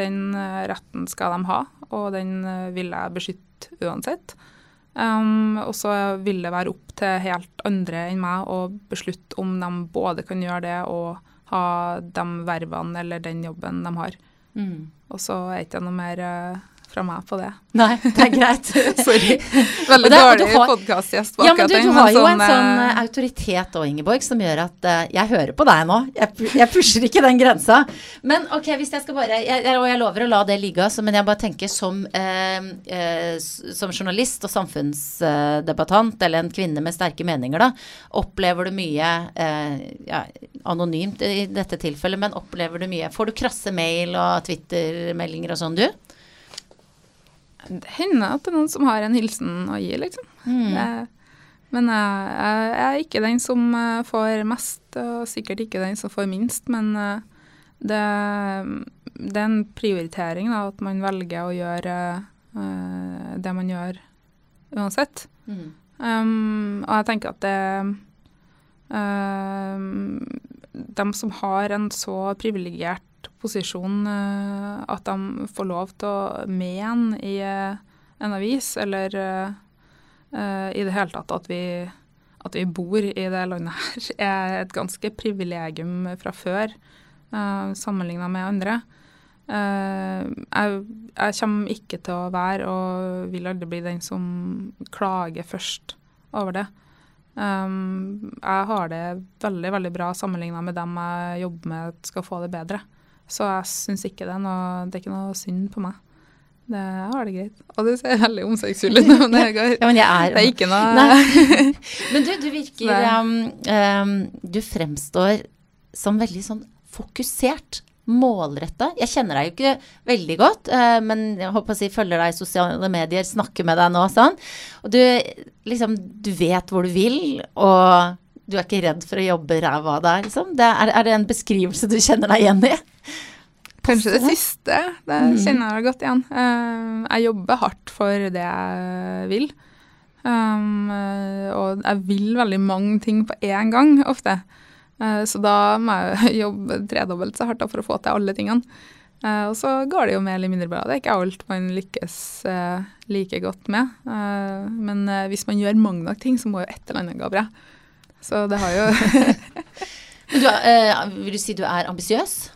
Den retten skal de ha, og den vil jeg beskytte uansett. Um, og så vil det være opp til helt andre enn meg å beslutte om de både kan gjøre det og ha de vervene eller den jobben de har. Og så er det ikke noe mer eh, fra meg på det.
Nei, det er greit.
Sorry. Veldig
det-
dårlig podkastgjest
Ja, men du, du har jo en
eh,
sånn uh, autoritet òg, Ingeborg, som gjør at uh, jeg hører på deg nå. Jeg, jeg pusher ikke den grensa. Men ok, hvis jeg skal bare jeg, Og jeg lover å la det ligge, altså, men jeg bare tenker som, uh, som journalist og samfunnsdebattant, eller en kvinne med sterke meninger, da, opplever du mye ja, Anonymt i dette tilfellet, men opplever du mye Får du krasse mail og Twitter-meldinger og sånn, du?
Det hender at det er noen som har en hilsen å gi, liksom.
Mm.
Det, men jeg, er ikke den som eh, får mest, og sikkert ikke den som får minst. Men eh, det, det er en prioritering da, at man velger å gjøre eh, det man gjør uansett.
Mm.
Um, og jeg tenker at det um, De som har en så privilegert posisjon uh, at de får lov til å mene i uh, en avis, eller uh, i det hele tatt at vi, at vi bor i det landet her, er et ganske privilegium fra før, sammenligna med andre. Jeg, jeg kommer ikke til å være, og vil aldri bli den som klager først over det. Um, jeg har det veldig veldig bra sammenligna med dem jeg jobber med skal få det bedre. Så jeg syns ikke det er noe, det er ikke noe synd på meg. Det, jeg har det greit. Og du ser veldig omsorgsfull ut når det går.
Ja, men jeg er
Det er ikke noe
Nei. Men du, du virker um, um, Du fremstår som veldig sånn fokusert målretta? Jeg kjenner deg jo ikke veldig godt, eh, men jeg håper å si følger deg i sosiale medier, snakker med deg nå sånn. Og du liksom Du vet hvor du vil, og du er ikke redd for å jobbe ræva av deg, liksom. Det er, er det en beskrivelse du kjenner deg igjen i?
Kanskje det siste. Det
Mm.
kjenner jeg godt igjen. Eh, jeg jobber hardt for det jeg vil. Um, eh, og jeg vil veldig mange ting på én gang, ofte. Eh, så da må jeg jobbe tredobbelt så hardt for å få til alle tingene. Eh, og så går det jo mer eller mindre bra. Det er ikke alt man lykkes eh, like godt med. Men hvis man gjør mange nok ting, så må jo et eller annet gå bra. Så det har jo
du er, vil du si du er ambisiøs?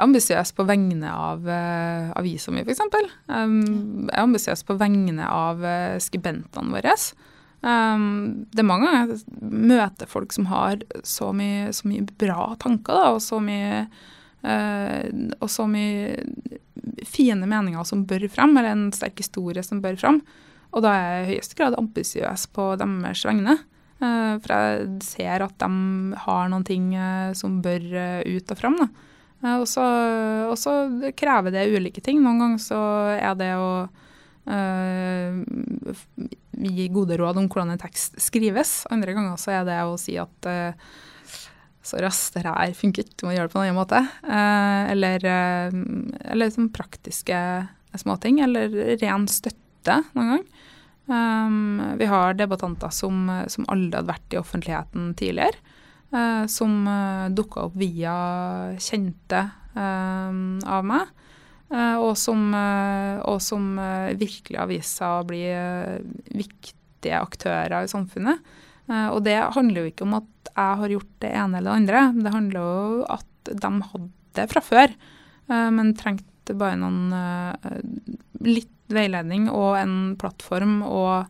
Ambisiøs på vegne av uh, avisa mi, f.eks. Um, jeg er ambisiøs på vegne av uh, skribentene våre. Um, det er mange ganger jeg møter folk som har så mye, så mye bra tanker, da, og så mye uh, og så mye fine meninger som bør fram, eller en sterk historie som bør fram. Og da er jeg i høyeste grad ambisiøs på deres vegne. Uh, for jeg ser at de har noen ting som bør ut og fram. Da. Uh, og, så, krever det ulike ting. Noen ganger så er det å gi gode råd om hvordan en tekst skrives. Andre ganger så er det å si at øh, sorry, ass, det her funker ikke, du må gjøre det på en annen måte. eller eller sånn praktiske småting. Eller ren støtte noen gang. Um, vi har debattanter som, som aldri hadde vært i offentligheten tidligere. Uh, som uh, dukka opp via kjente uh, av meg. Og som, og som virkelig har vist seg å bli viktige aktører i samfunnet. og det handler jo ikke om at jeg har gjort det ene eller det andre. Det handler jo om at de hadde det fra før, men trengte bare noen litt veiledning og en plattform og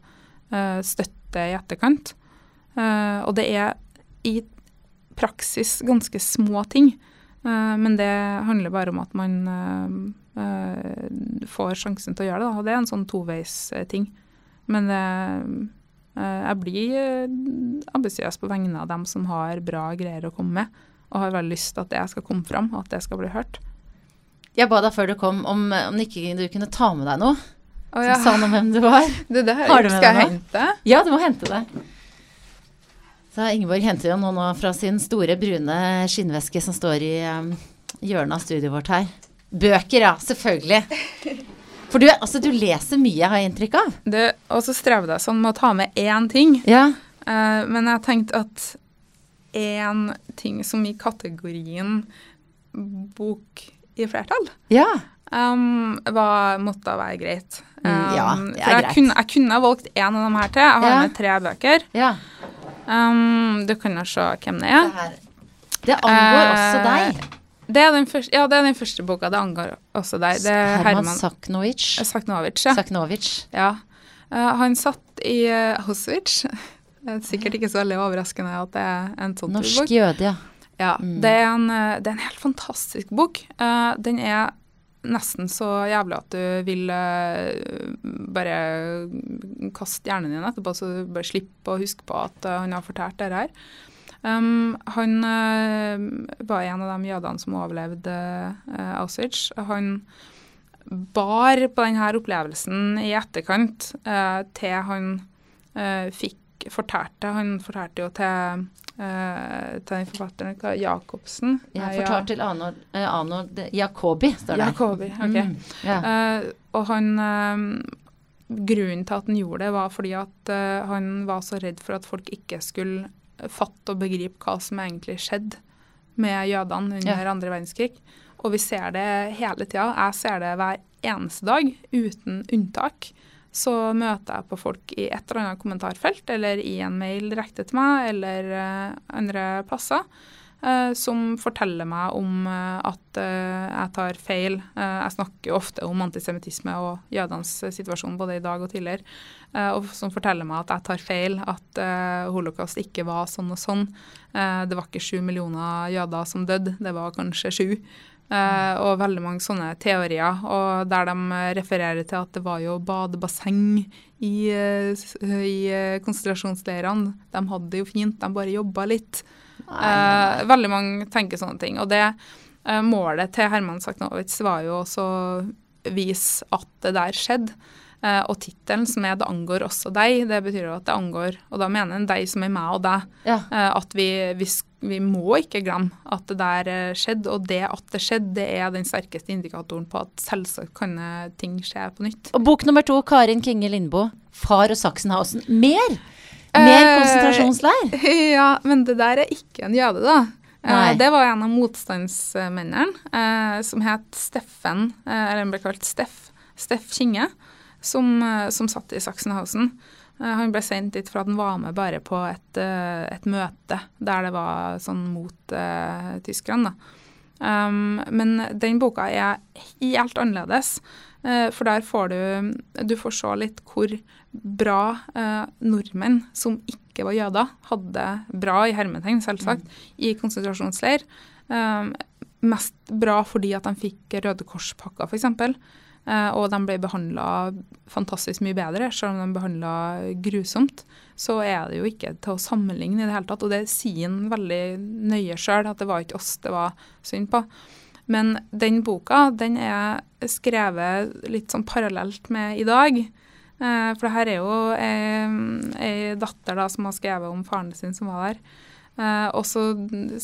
støtte i etterkant. Og det er i praksis ganske små ting, uh, men det handler bare om at man får sjansen til å gjøre det. Og det er en sånn toveis-ting. Men jeg blir ambisiøs på vegne av dem som har bra greier å komme med, og har veldig lyst til at det skal komme fram, og at det skal bli hørt.
Jeg ba deg før du kom om, om ikke du kunne ta med deg noe.
Oh,
ja. Som sa noe om hvem du var.
Det, det
har du med
Skal jeg hente?
Ja, du må hente det. Så Ingeborg henter jo nå nå fra sin store brune skinnveske som står i um, hjørnet av studioet vårt her. Bøker, ja. Selvfølgelig. For du, altså, du leser mye, har jeg inntrykk av.
Og så strevde jeg sånn med å ta med én ting.
Ja.
Uh, men jeg tenkte at én ting som i kategorien bok i flertall
Ja.
um, var, måtte være greit. Um,
Mm, ja, det er
for jeg
greit.
kunne, jeg kunne ha valgt én av de her til. Jeg har
Ja.
med tre bøker.
ja.
Um, du kan jo se hvem det er.
Det, det angår
Eh,
også deg.
Det er den første, ja, det er den første boka. Det angår også deg. Det er
Herman
Herman
Saknovic.
Saknovic. Ja.
Saknovic.
Ja. Uh, han satt i uh, Auschwitz. Det er sikkert ikke så veldig overraskende at det er en sånn
Norsk jøde, ja.
Ja,
Mm.
det, er en, eh, det er en helt fantastisk bok. Uh, den er nesten så jævlig at du vil eh, bare kaste hjernen din etterpå, så du bare slipper å huske på at eh, han har fortalt dette her. Um, han uh, var en av de jødene som overlevde uh, Auschwitz. Han bar på denne opplevelsen i etterkant uh, til han uh, fikk fortalte. Han fortalte jo til, eh, til den forfatteren Jacobsen. Nei,
får til Arnold, eh, Arnold Jacobi, står det.
Jacobi, ok.
Mm, yeah.
uh, og han eh, Grunnen til at han gjorde det, var fordi at uh, han var så redd for at folk ikke skulle fatte og begripe hva som egentlig skjedde med jødene under
Ja.
andre verdenskrig. Og vi ser det hele tida. Jeg ser det hver eneste dag, uten unntak. Så møter jeg på folk i et eller annet kommentarfelt, eller i en mail direkte til meg, eller eh, andre plasser, eh, som forteller meg om eh, at jeg tar feil. Jeg snakker jo ofte om antisemittisme og jødenes situasjon både i dag og tidligere, og som forteller meg at jeg tar feil, at holocaust ikke var sånn og sånn. Det var ikke sju millioner jøder som døde, det var kanskje sju. Eh, og veldig mange sånne teorier, og der de eh, refererer til at det var jo badebasseng i, uh, i konsentrasjonsleirene. De hadde det jo fint, de bare jobba litt. Uh, veldig mange tenker sånne ting. Og det målet til Herman Saknowitz var jo også å vise at det der skjedde. Eh, og tittelen som er 'Det angår også deg', det betyr jo at det angår Og da mener en deg som er meg og deg.
Ja.
Eh, at vi, vi, vi, må ikke glemme at det der skjedde. Og det at det skjedde, det er den sterkeste indikatoren på at selvsagt kan ting skje på nytt.
Og bok nummer to, Karin Kinge Lindboe. 'Far og Sachsenhausen'. Mer! Mer konsentrasjonsleir?
Ja, men det der er ikke en jøde, da.
Nei.
Det var en av motstandsmennene eh, som het Steffen, eh, eller han ble kalt Steff, Steff Kinge, som, eh, som satt i Sachsenhausen. Han ble sendt dit for at han var med bare på et, et møte der det var sånn mot uh, tyskerne. Um, men den boka er helt annerledes. Uh, for der får du Du får se litt hvor bra uh, nordmenn som ikke var jøder, hadde bra i hermetegn, selvsagt, mm. i konsentrasjonsleir. Um, mest bra fordi at de fikk Røde Kors-pakka, f.eks. Uh, og de ble behandla fantastisk mye bedre, selv om de behandla grusomt. Så er det jo ikke til å sammenligne i det hele tatt. Og det sier han veldig nøye sjøl, at det var ikke oss det var synd på. Men den boka den er skrevet litt sånn parallelt med i dag. Uh, for det her er jo ei datter da, som har skrevet om faren sin som var der. Og så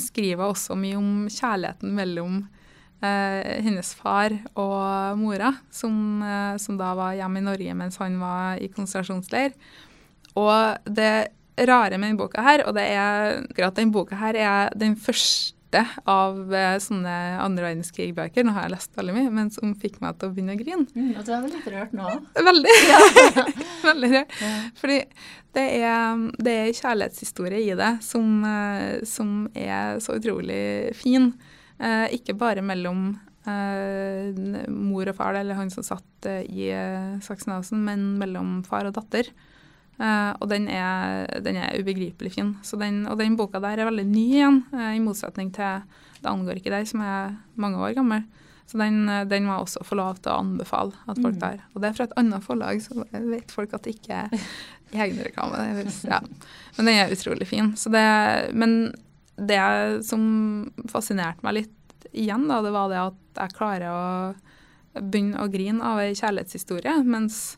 skriver hun også mye om kjærligheten mellom eh, hennes far og mora, som, eh, som, da var hjemme i Norge mens han var i konsentrasjonsleir. Og det rare med denne boka her, og det er akkurat denne boka her er den første av eh, sånne andre verdenskrig-bøker, nå har jeg lest veldig mye, men som fikk meg til å begynne å grine.
Mm, og du er vel litt rørt nå?
Veldig. veldig rørt. Ja. Fordi det er, det er kjærlighetshistorie i det som, eh, som er så utrolig fin. Eh, ikke bare mellom eh, mor og far, eller han som satt eh, i Saksenhausen, men mellom far og datter. Eh, og den er, den er, ubegripelig fin. Den, og den boka der er veldig ny igjen, i motsetning til 'Det angår ikke deg', som er mange år gammel. Så den, den må jeg også få lov til å anbefale at folk tar. Mm. Og det er fra et annet forlag, så vet folk at det ikke er egenreklame. Ja. Men den er utrolig fin. Det, men det som fascinerte meg litt igjen, da, det var det at jeg klarer å begynne å grine av ei kjærlighetshistorie, mens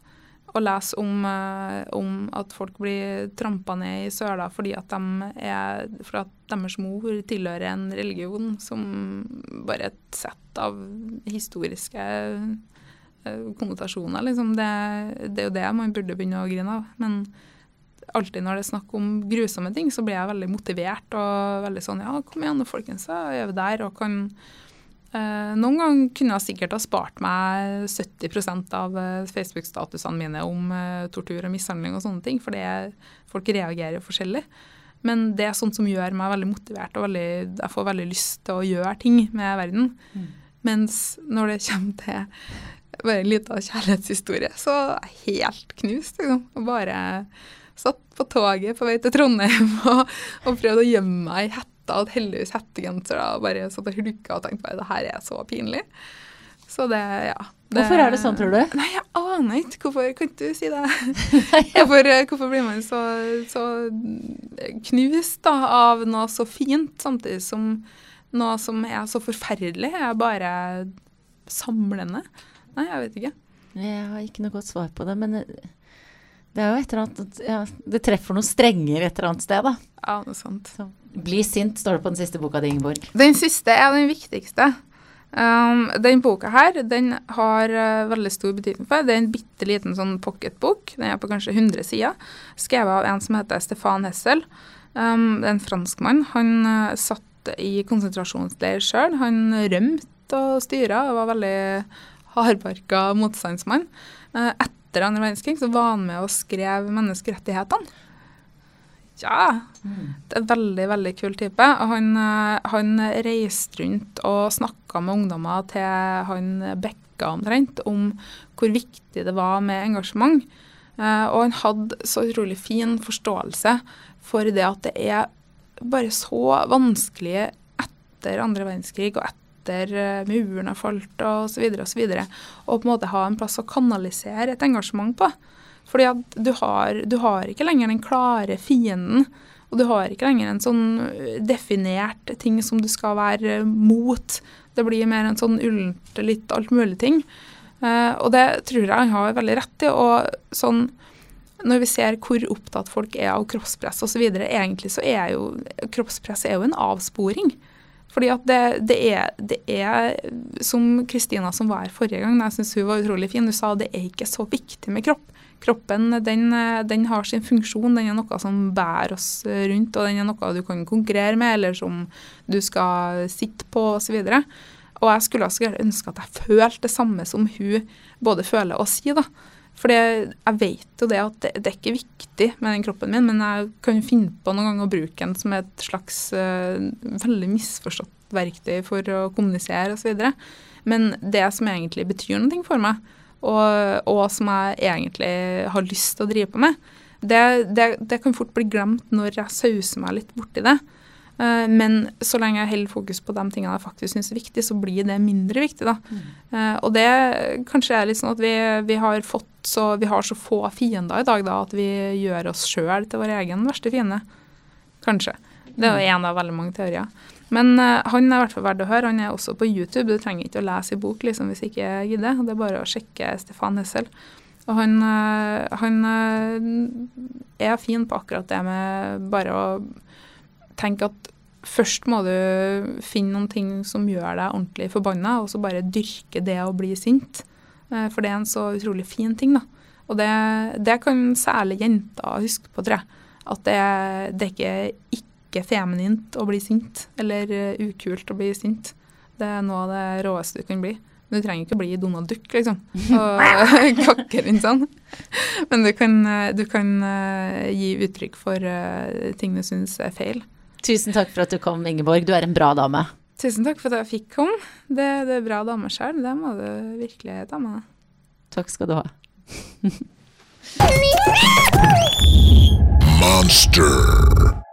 å lese om, eh, om, at folk blir trampa ned i søla fordi at, de er, for at deres mor tilhører en religion som bare et sett av historiske eh, konnotasjoner, liksom. Det, det er jo det man burde begynne å grine av. Men alltid når det er snakk om grusomme ting, så blir jeg veldig motivert og veldig sånn Ja, kom igjen nå, folkens, så øver vi der og kan eh, Noen ganger kunne jeg sikkert ha spart meg 70% av eh, Facebook-statusene mine om eh, tortur og mishandling og sånne ting, for folk reagerer forskjellig. Men det er sånt som gjør meg veldig motivert, og veldig, jeg får veldig lyst til å gjøre ting med verden. Mm. Mens når det kommer til bare en liten kjærlighetshistorie, så er jeg helt knust. Liksom. Og bare Satt på toget på vei til Trondheim og, og prøvde å gjemme meg i hetta og heldigvis hettegenser. Og bare satt og hulka og tenkte bare det her er så pinlig. Så det, ja.
Det, hvorfor er det sånn, tror du?
Nei, Jeg aner ikke. Hvorfor kan ikke du si det? hvorfor, hvorfor, blir man så, så knust da, av noe så fint, samtidig som noe som er så forferdelig, er bare samlende? Nei, jeg vet ikke.
Jeg har ikke noe godt svar på det, men det er jo et eller annet ja, Det treffer noen strenger et eller annet sted, da.
Ja, noe sånt.
Så, Bli sint, står det på den siste boka di, Ingeborg.
Den siste er den viktigste. Um, den boka her den har uh, veldig stor betydning for Det er en bitte liten sånn pocketbok. Den er på kanskje 100 sider. Skrevet av en som heter Stefan Hessel. Um, det er en franskmann. Han uh, satt i konsentrasjonsleir sjøl. Han rømte og styra og var veldig hardbarka motstandsmann. Uh, etter etter andre verdenskrig så var han med og skrev menneskerettighetene. Ja. Det er en veldig, veldig kul type. Han, eh, han reiste rundt og snakka med ungdommer til han bekka omtrent om hvor viktig det var med engasjement. Eh, og han hadde så utrolig fin forståelse for det at det er bare så vanskelig etter andre verdenskrig og etter etter eh, muren har falt osv. osv. Og på en måte ha en plass å kanalisere et engasjement på. Fordi at du har, du har ikke lenger den klare fienden Og du har ikke lenger en sånn definert ting som du skal være mot. Det blir mer en sånn ullent litt alt mulig ting. Og det tror jeg han har veldig rett i. Og sånn når vi ser hvor opptatt folk er av kroppspress osv., egentlig så er jo kroppspress er jo en avsporing. Fordi at det, det, er, det er, som Kristina som var her forrige gang, jeg syns hun var utrolig fin, hun sa det er ikke så viktig med kropp. Kroppen den, den, har sin funksjon, den er noe som bærer oss rundt, og den er noe du kan konkurrere med, eller som du skal sitte på osv. Og jeg skulle også ønske at jeg følte det samme som hun både føler og sier. da. For jeg vet jo det at det, det, er ikke viktig med den kroppen min, men jeg kan finne på noen ganger å bruke den som et slags uh, veldig misforstått verktøy for å kommunisere osv. Men det som egentlig betyr noe for meg, og, og, som jeg egentlig har lyst til å drive på med, det, det, det kan fort bli glemt når jeg sauser meg litt borti det. Uh, men så lenge jeg holder fokus på de tingene jeg faktisk syns er viktig, så blir det mindre viktig. da. Mm. Uh, og det kanskje er litt sånn at vi, vi, har fått så, vi har så få fiender i dag da, at vi gjør oss sjøl til vår egen verste fiende. Kanskje. Det er en av veldig mange teorier. Men uh, han er i hvert fall verdt å høre. Han er også på YouTube. Du trenger ikke å lese i bok liksom, hvis ikke gidder. Det er bare å sjekke Stefan Hessel. Og han, han er fin på akkurat det med bare å tenk at først må du finne noen ting som gjør deg ordentlig forbanna, og så bare dyrke det å bli sint. Eh, for det er en så utrolig fin ting, da. Og det, det kan særlig jenter huske på, tror jeg. At det, det er ikke, ikke feminint å bli sint, eller uh, ukult å bli sint. Det er noe av det råeste du kan bli. Men du trenger ikke å bli Donald Duck, liksom. Og kakke rundt sånn. Men du kan, eh, du kan gi uttrykk for ting du syns er feil.
Tusen takk for at du kom, Ingeborg. Du er en bra dame.
Tusen takk for at jeg fikk komme. Det, det er bra dame sjøl. Det må du virkelig ta med deg.
Takk skal du ha.
Monster.